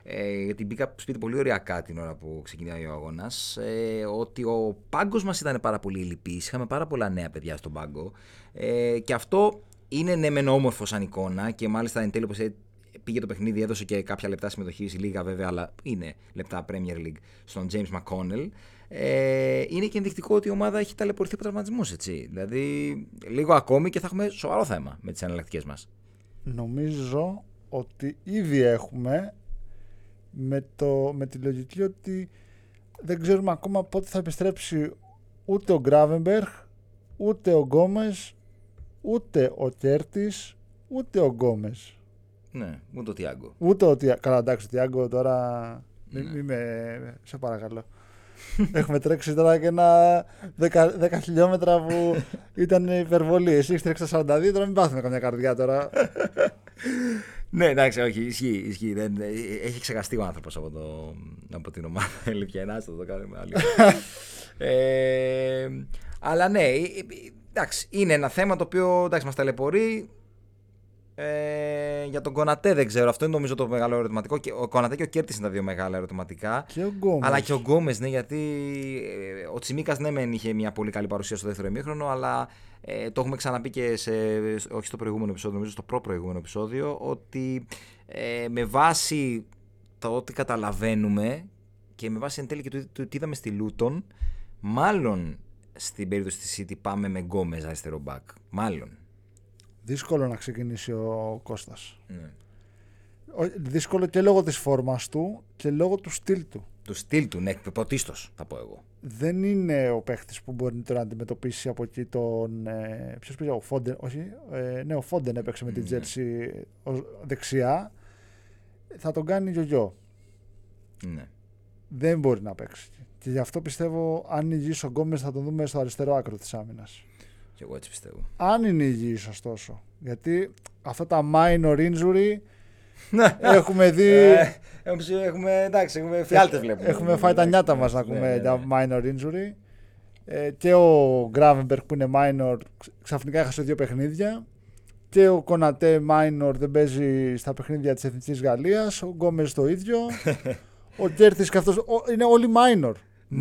Ε, γιατί μπήκα σπίτι πολύ ωριακά την ώρα που ξεκινάει ο αγώνας. Ε, ότι ο πάγκος μας ήταν πάρα πολύ λυπής. Είχαμε πάρα πολλά νέα παιδιά στον πάγκο. Ε, και αυτό είναι ναι, μεν όμορφο σαν εικόνα και μάλιστα εν τέλει, όπως ε, πήγε το παιχνίδι, έδωσε και κάποια λεπτά συμμετοχής, λίγα βέβαια, αλλά είναι λεπτά Premier League στον James McConnell. Ε, είναι και ενδεικτικό ότι η ομάδα έχει ταλαιπωρηθεί από τραυματισμούς. Δηλαδή, λίγο ακόμη και θα έχουμε σοβαρό θέμα με τις εναλλακτικές μας. Νομίζω ότι ήδη έχουμε με, το, με τη λογική ότι δεν ξέρουμε ακόμα πότε θα επιστρέψει ούτε ο Γκράβεμπεργκ, ούτε ο Γκόμες, ούτε ο Κέρτης, ούτε ο Γκόμες. Ναι, ούτε ο Τιάγκο. Ούτε ο Τιάγκο. Καλά, εντάξει, ο Τιάγκο τώρα. Μην μη με. Σε παρακαλώ. Έχουμε τρέξει τώρα και ένα 10, 10 χιλιόμετρα που ήταν υπερβολή. Εσύ έχεις τρέξει τα 42, τώρα μην πάθουμε καμιά καρδιά τώρα. ναι, εντάξει, όχι, ισχύει. ισχύει. Δεν, έχει ξεχαστεί ο άνθρωπος από, το, από την ομάδα. Λυπιανά, θα το κάνουμε άλλη. ε, αλλά ναι, εντάξει, είναι ένα θέμα το οποίο εντάξει, μας ταλαιπωρεί. Ε, για τον Κονατέ δεν ξέρω. Αυτό είναι νομίζω το μεγάλο ερωτηματικό. Και ο Κονατέ και ο Κέρτις είναι τα δύο μεγάλα ερωτηματικά. Και ο Γκόμες. Αλλά και ο Γκόμες, ναι, γιατί ε, ο Τσιμίκας ναι, μεν είχε μια πολύ καλή παρουσία στο δεύτερο ημίχρονο, αλλά ε, το έχουμε ξαναπεί και σε, όχι στο προηγούμενο επεισόδιο, νομίζω στο προ-προηγούμενο επεισόδιο, ότι ε, με βάση το ότι καταλαβαίνουμε και με βάση εν τέλει και το, το, τι είδαμε στη Λούτον, μάλλον στην περίπτωση της City πάμε με Γκόμες αριστερό μπακ. Μάλλον. Δύσκολο να ξεκινήσει ο Κώστας. Ναι. Δύσκολο και λόγω της φόρμας του και λόγω του στυλ του. Του στυλ του, ναι, πρωτίστως θα πω εγώ. Δεν είναι ο παίχτης που μπορεί να αντιμετωπίσει από εκεί τον... Ε, ποιος πήγε, ο Φόντεν, όχι, ε, ναι, ο Φόντεν έπαιξε με την Τζέρση δεξιά. Θα τον κάνει γιογιό. Ναι. Δεν μπορεί να παίξει. Και γι' αυτό πιστεύω αν υγιής ο Γκόμες θα τον δούμε στο αριστερό άκρο της άμυνας. Και εγώ έτσι πιστεύω. Αν είναι υγιής ωστόσο. Γιατί αυτά τα minor injury έχουμε δει. Ε, έχουμε, εντάξει, έχουμε φιάλτες βλέπουμε. Έχουμε φάει τα νιάτα μας να ακούμε ναι, ναι, για minor injury. Ε, και ο Gravenberg που είναι minor ξαφνικά έχασε δύο παιχνίδια. Και ο Κονατέ minor δεν παίζει στα παιχνίδια της Εθνικής Γαλλίας. Ο Γκόμες το ίδιο. ο Κέρτης και αυτός είναι όλοι minor.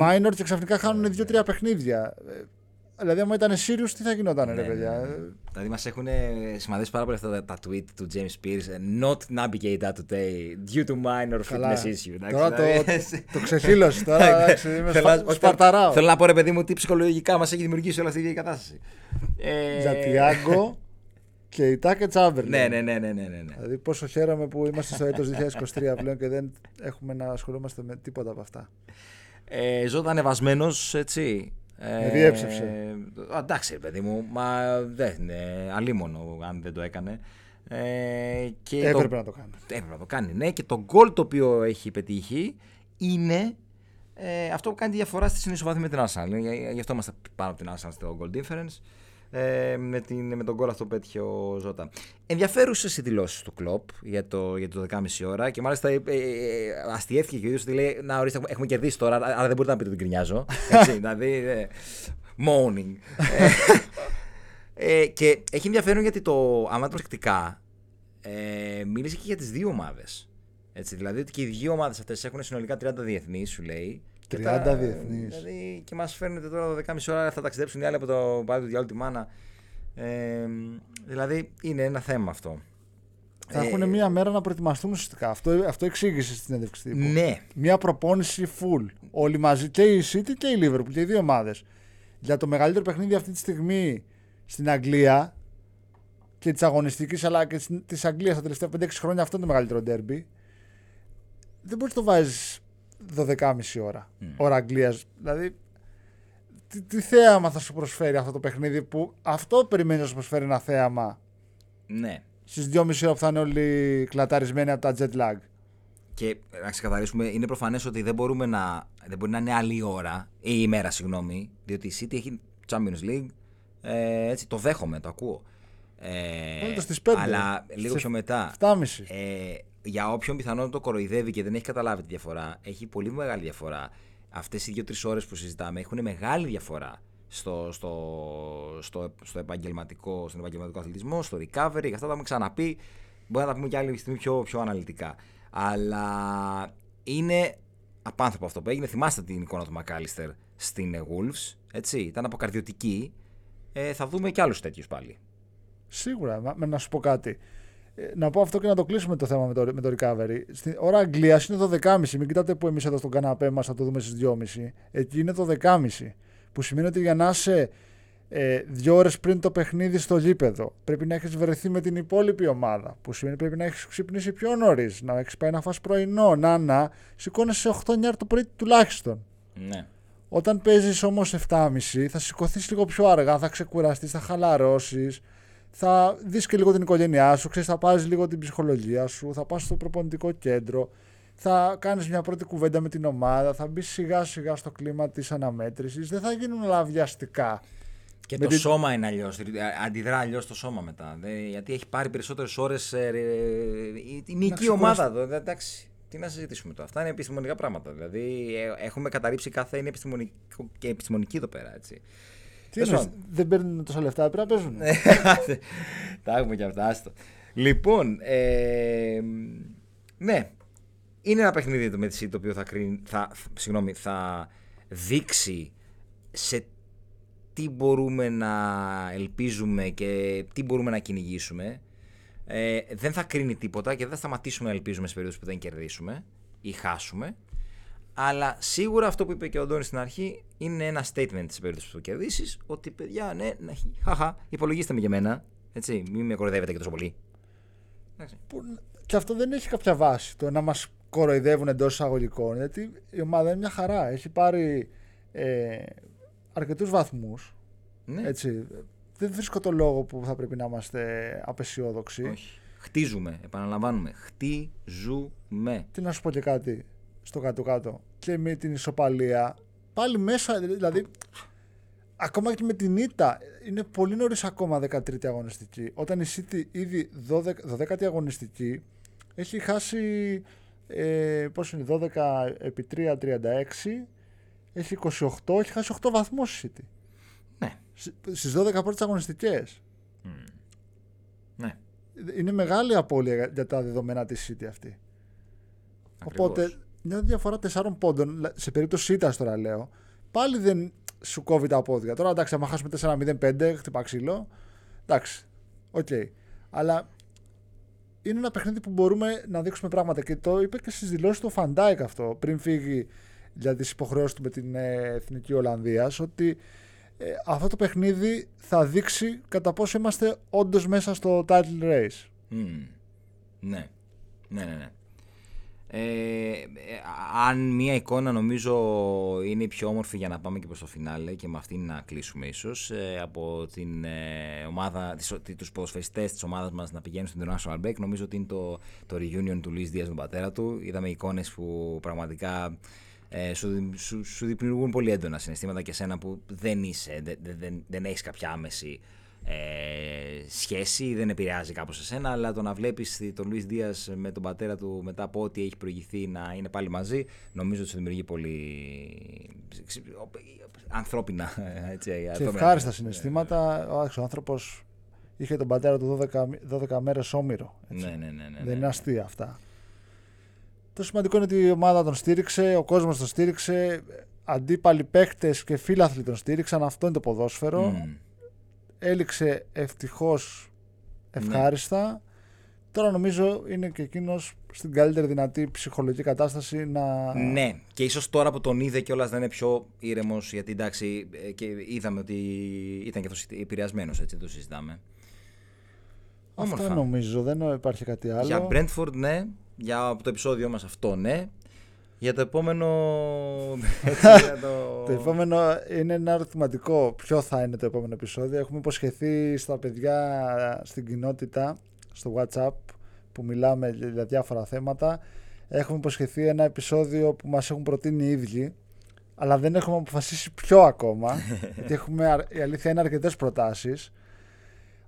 Minor και ξαφνικά χάνουν δύο-τρία παιχνίδια. Δηλαδή, άμα ήταν Sirius, τι θα γινόταν, ναι, ρε παιδιά; Ναι, ναι. Δηλαδή, μας έχουν σημαδίσει πάρα πολύ αυτά τα, τα tweet του James Spears. Not navigate that today due to minor Καλά. fitness issue. Τώρα δηλαδή, το, το ξεχύλωσε. Τώρα εντάξει, είμαι σπα, σπαρταράω. Θέλω να πω, ρε παιδί μου, τι ψυχολογικά μας έχει δημιουργήσει όλη αυτή η κατάσταση. Ε... Για Τιάγκο και η Τάκε Τσάμπερ. Ναι, ναι, ναι, ναι, ναι, ναι. Δηλαδή, πόσο χαίρομαι που είμαστε στο έτος 2023 πλέον και δεν έχουμε να ασχολούμαστε με τίποτα από αυτά. Ε, ζω ανεβασμένος, έτσι. Με διέψευσε. Ε, εντάξει, παιδί μου, μα δεν είναι αλίμονο αν δεν το έκανε. Ε, και έπρεπε το, να το κάνει. Έπρεπε να το κάνει, ναι. Και το γκολ το οποίο έχει πετύχει είναι ε, αυτό που κάνει τη διαφορά στη συνεισοβάθμια με την Arsenal. Γι' αυτό είμαστε πάνω από την Arsenal στο goal difference. Ε, με, την, με τον γκολ αυτό που πέτυχε ο Ζώτα. Ενδιαφέρουσες οι δηλώσεις του Κλοπ για το, για το 12.30 ώρα και μάλιστα ε, ε, αστιεύτηκε και ο ίδιος ότι λέει: Να ορίστε, έχουμε κερδίσει τώρα, άρα δεν μπορείτε να πείτε ότι γκρινιάζω. Έτσι, δηλαδή. Ε, moaning. ε, και έχει ενδιαφέρον γιατί το, άμα προσεκτικά, ε, μίλησε και για τις δύο ομάδες. Έτσι, δηλαδή ότι και οι δύο ομάδες αυτές έχουν συνολικά 30 διεθνείς, σου λέει. 30 διεθνείς. Δηλαδή και μας φέρνετε τώρα 12.30 ώρα θα ταξιδέψουν οι άλλοι από το πάλι του διάλογου τη μάνα. Ε, δηλαδή είναι ένα θέμα αυτό. Θα ε, έχουν μία μέρα να προετοιμαστούν ουσιαστικά. Αυτό, αυτό εξήγησε στην συνέντευξη τύπου. Ναι. Μία προπόνηση full. Όλοι μαζί και η City και η Liverpool και οι δύο ομάδες. Για το μεγαλύτερο παιχνίδι αυτή τη στιγμή στην Αγγλία και της αγωνιστικής αλλά και της Αγγλίας τα τελευταία 5-6 χρόνια αυτό είναι το μεγαλύτερο ντέρμπι. Δεν μπορείς να το βάζεις 12.30 ώρα. Mm. Ώρα Αγγλίας. Δηλαδή, τι, τι, θέαμα θα σου προσφέρει αυτό το παιχνίδι που αυτό περιμένεις να σου προσφέρει ένα θέαμα; Ναι. Στις 2.30 ώρα που θα είναι όλοι κλαταρισμένοι από τα jet lag. Και να ξεκαθαρίσουμε, είναι προφανές ότι δεν, μπορούμε να, δεν μπορεί να είναι άλλη ώρα ή ημέρα, συγγνώμη, διότι η City έχει Champions League, Ε, έτσι, το δέχομαι, το ακούω. Ε, Βάλε το στις πέντε. Αλλά λίγο Σε πιο μετά. 7,5. Ε, για όποιον πιθανόν το κοροϊδεύει και δεν έχει καταλάβει τη διαφορά, έχει πολύ μεγάλη διαφορά. Αυτές οι δύο-τρεις ώρες που συζητάμε έχουν μεγάλη διαφορά στο, στο, στο, στο επαγγελματικό, στον επαγγελματικό αθλητισμό, στο recovery. Αυτά τα έχουμε ξαναπεί. Μπορεί να τα πούμε και άλλη στιγμή πιο, πιο αναλυτικά. Αλλά είναι απάνθρωπο αυτό που έγινε. Θυμάστε την εικόνα του Μακάλιστερ στην ε, Wolves. Έτσι, ήταν αποκαρδιωτική. Ε, θα δούμε και άλλους τέτοιους πάλι. Σίγουρα. Μα- με να σου πω κάτι. Ε, να πω αυτό και να το κλείσουμε το θέμα με το, με το recovery. Στην ώρα Αγγλίας είναι το 10.30. Μην κοιτάτε που εμείς εδώ στον καναπέ μας θα το δούμε στις 2.30. Εκεί είναι το 10.30. Που σημαίνει ότι για να είσαι ε, δύο ώρες πριν το παιχνίδι στο γήπεδο, πρέπει να έχεις βρεθεί με την υπόλοιπη ομάδα. Που σημαίνει πρέπει να έχεις ξυπνήσει πιο νωρίς, να έχεις πάει να φας πρωινό, να να. Σηκώνεσαι 8-9 το πρωί τουλάχιστον. Ναι. Όταν παίζεις όμως 7.30 θα σηκωθείς λίγο πιο αργά, θα ξεκουραστείς, θα χαλαρώσεις, θα δεις και λίγο την οικογένειά σου, ξέρεις, θα πάρεις λίγο την ψυχολογία σου, θα πας στο προπονητικό κέντρο, θα κάνεις μια πρώτη κουβέντα με την ομάδα, θα μπεις σιγά σιγά στο κλίμα της αναμέτρησης. Δεν θα γίνουν όλα βιαστικά. Και Με το την- σώμα είναι αλλιώς. Αντιδρά αλλιώς το σώμα μετά. Δεν- γιατί έχει πάρει περισσότερες ώρες. η μυϊκή ξεκουραστεί. ομάδα εδώ. δε- Εντάξει. Τι να συζητήσουμε τώρα. Αυτά είναι επιστημονικά πράγματα. Δηλαδή ε, έχουμε καταρρύψει κάθε είναι επιστημονικό και επιστημονική εδώ πέρα. Έτσι. Τι Τέλος εννοείς, πάντων. δεν παίρνουν τόσα λεφτά, πρέπει να παίζουν. Τα έχουμε και αυτά. Άστο. Λοιπόν, ε, ναι. Είναι ένα παιχνίδι το Μετσί το οποίο θα, κρίνει, θα, συγγνώμη, θα δείξει σε τι μπορούμε να ελπίζουμε και τι μπορούμε να κυνηγήσουμε. Ε, δεν θα κρίνει τίποτα και δεν θα σταματήσουμε να ελπίζουμε σε περίπτωση που δεν κερδίσουμε ή χάσουμε. Αλλά σίγουρα αυτό που είπε και ο Αντώνης στην αρχή είναι ένα statement σε περίπτωση που το κερδίσεις. Ότι παιδιά, ναι, ναι, χαχα, υπολογίστε με για μένα. Έτσι, μην με κοροϊδεύετε και τόσο πολύ. Εντάξει. Που, και αυτό δεν έχει κάποια βάση. Το να μας κοροϊδεύουν εντός εισαγωγικών. Γιατί η ομάδα είναι μια χαρά. Έχει πάρει ε, αρκετούς βαθμούς. Ναι, Έτσι. Δεν βρίσκω το λόγο που θα πρέπει να είμαστε απεσιόδοξοι. όχι. Χτίζουμε, επαναλαμβάνουμε. Χτίζουμε. Τι να σου πω και κάτι στο κάτω-κάτω. Και με την ισοπαλία. Πάλι μέσα, δηλαδή. Ακόμα και με την ήττα. Είναι πολύ νωρίς ακόμα 13η αγωνιστική. Όταν η City ήδη 12, 12η αγωνιστική έχει χάσει. Ε, πώς είναι, 12 επί 3, 36. Έχει 28, έχει χάσει 8 βαθμούς η City. Ναι. Στις 12 πρώτες αγωνιστικές. Ναι. Είναι μεγάλη απώλεια για- για τα δεδομένα της City αυτή. Ακριβώς. Οπότε μια διαφορά 4 πόντων, σε περίπτωση ήττας τώρα λέω, πάλι δεν σου κόβει τα πόδια. Τώρα εντάξει, άμα χάσουμε 4-0-5, χτύπα ξύλο. Εντάξει, οκ. Αλλά είναι ένα παιχνίδι που μπορούμε να δείξουμε πράγματα. Και το είπε και στις δηλώσεις του Φαντάικ αυτό πριν φύγει για τι υποχρεώσεις του με την ε, Εθνική Ολλανδίας. Ότι ε, αυτό το παιχνίδι θα δείξει κατά πόσο είμαστε όντως μέσα στο title race. Μμμ. Ναι. Ναι, ναι, ναι. Ε, ε, αν μία εικόνα νομίζω είναι η πιο όμορφη για να πάμε και προς το φινάλε και με αυτήν να κλείσουμε ίσως ε, από την ε, ομάδα, τις, τι- τους ποδοσφαιριστές της ομάδας μας να πηγαίνουν στην International Break νομίζω ότι είναι το, το reunion του Λουίς Δίας με τον πατέρα του. Είδαμε εικόνες που πραγματικά ε, σου, δη- σου, σου δημιουργούν πολύ έντονα συναισθήματα και σένα που δεν είσαι, δεν, δεν, δεν, δεν έχεις κάποια άμεση ε, σχέση, δεν επηρεάζει κάπως εσένα, αλλά το να βλέπεις τον Λουίς Δίας με τον πατέρα του μετά από ό,τι έχει προηγηθεί να είναι πάλι μαζί, νομίζω ότι σου δημιουργεί πολύ ανθρώπινα έτσι, Και ανθρώπινα- ευχάριστα συναισθήματα. Ο άξιος άνθρωπος είχε τον πατέρα του 12, 12 μέρες όμοιρο. έτσι. Ναι, ναι, ναι, ναι, Δεν ναι. είναι αστεία αυτά. Το σημαντικό είναι ότι η ομάδα τον στήριξε, ο κόσμος τον στήριξε, αντίπαλοι παίκτες και φίλαθλοι τον στήριξαν. Αυτό είναι το ποδόσφαιρο. Μμμ. Έληξε ευτυχώς ευχάριστα. Τώρα νομίζω είναι και εκείνος στην καλύτερη δυνατή ψυχολογική κατάσταση να. Ναι, και ίσως τώρα που τον είδε κιόλας να είναι πιο ήρεμος, γιατί εντάξει, ε, και είδαμε ότι ήταν και αυτός επηρεασμένος, έτσι, δεν το συζητάμε. Αυτό Όμορφα. νομίζω, δεν υπάρχει κάτι άλλο. Για Brentford, ναι. Για το επεισόδιο μας αυτό, ναι. Για το επόμενο... έτσι, για το... Το επόμενο είναι ένα ερωτηματικό. Ποιο θα είναι το επόμενο επεισόδιο. Έχουμε υποσχεθεί στα παιδιά στην κοινότητα, στο WhatsApp, που μιλάμε για διάφορα θέματα. Έχουμε υποσχεθεί ένα επεισόδιο που μας έχουν προτείνει οι ίδιοι. αλλά δεν έχουμε αποφασίσει ποιο ακόμα. γιατί έχουμε, αρ- η αλήθεια είναι αρκετές προτάσεις.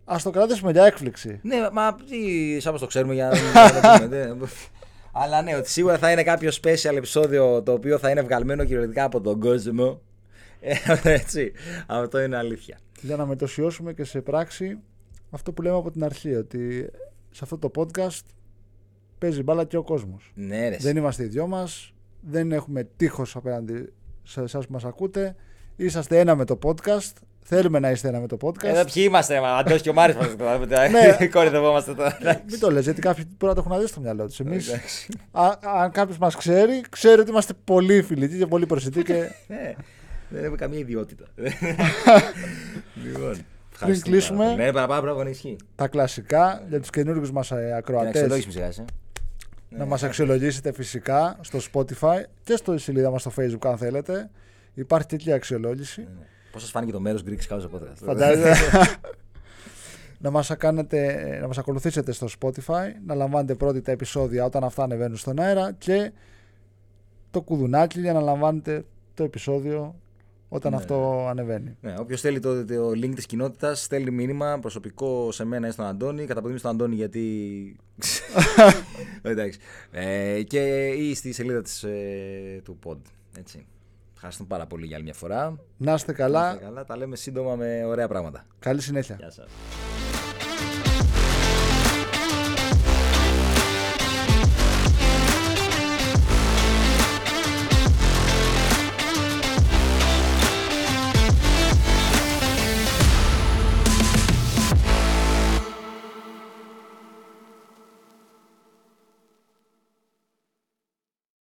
Α το κρατήσουμε για έκπληξη. Ναι, μα τι, σαν πως το ξέρουμε για για να το πούμε. δεν- Αλλά ναι, ότι σίγουρα θα είναι κάποιο special επεισόδιο το οποίο θα είναι βγαλμένο κυριολεκτικά από τον κόσμο. Ε, έτσι, αυτό είναι αλήθεια. Για να μετωσιώσουμε και σε πράξη αυτό που λέμε από την αρχή, ότι σε αυτό το podcast παίζει μπάλα και ο κόσμος. Ναι, ρε. Δεν είμαστε οι δυο μας, δεν έχουμε τείχος απέναντι σε εσάς που μας ακούτε. Είσαστε ένα με το podcast, θέλουμε να είστε ένα με το podcast. Εδώ ποιοι είμαστε, μα, Αντός και ο Μάρης μας Ναι. κορυδευόμαστε τώρα. Μην το λες, γιατί κάποιοι μπορεί να το έχουν δει στο μυαλό τους. Εμείς, Εντάξει. α- αν κάποιος μας ξέρει, ξέρει ότι είμαστε πολύ φιλικοί και πολύ προσιτοί και Ναι, δεν έχουμε καμία ιδιότητα. λοιπόν, Πριν κλείσουμε- Ναι, παραπάνω πράγμα ισχύει. τα κλασικά για τους καινούργιους μας ε, Και να ακροατές. αξιολόγηση σιγά, ε. Να μας αξιολογήσετε φυσικά στο Spotify και στο σελίδα μας στο Facebook αν θέλετε. Υπάρχει τέτοια αξιολόγηση. Πώς σας φάνηκε το μέρος Greek House Podcast. Φαντάζεστε. να, μας κάνετε, να μας ακολουθήσετε στο Spotify, να λαμβάνετε πρώτη τα επεισόδια όταν αυτά ανεβαίνουν στον αέρα και το κουδουνάκι για να λαμβάνετε το επεισόδιο όταν Ναι. αυτό ανεβαίνει. Ναι, Όποιος θέλει το, το link της κοινότητας, στέλνει μήνυμα προσωπικό σε μένα ή στον Αντώνη. Καταποδίνει στον Αντώνη γιατί. Εντάξει. Ε, και ή στη σελίδα της, ε, του pod. Έτσι. Ευχαριστούμε πάρα πολύ για άλλη μια φορά. Να είστε καλά. Είστε καλά. Τα λέμε σύντομα με ωραία πράγματα. Καλή συνέχεια. Γεια σας.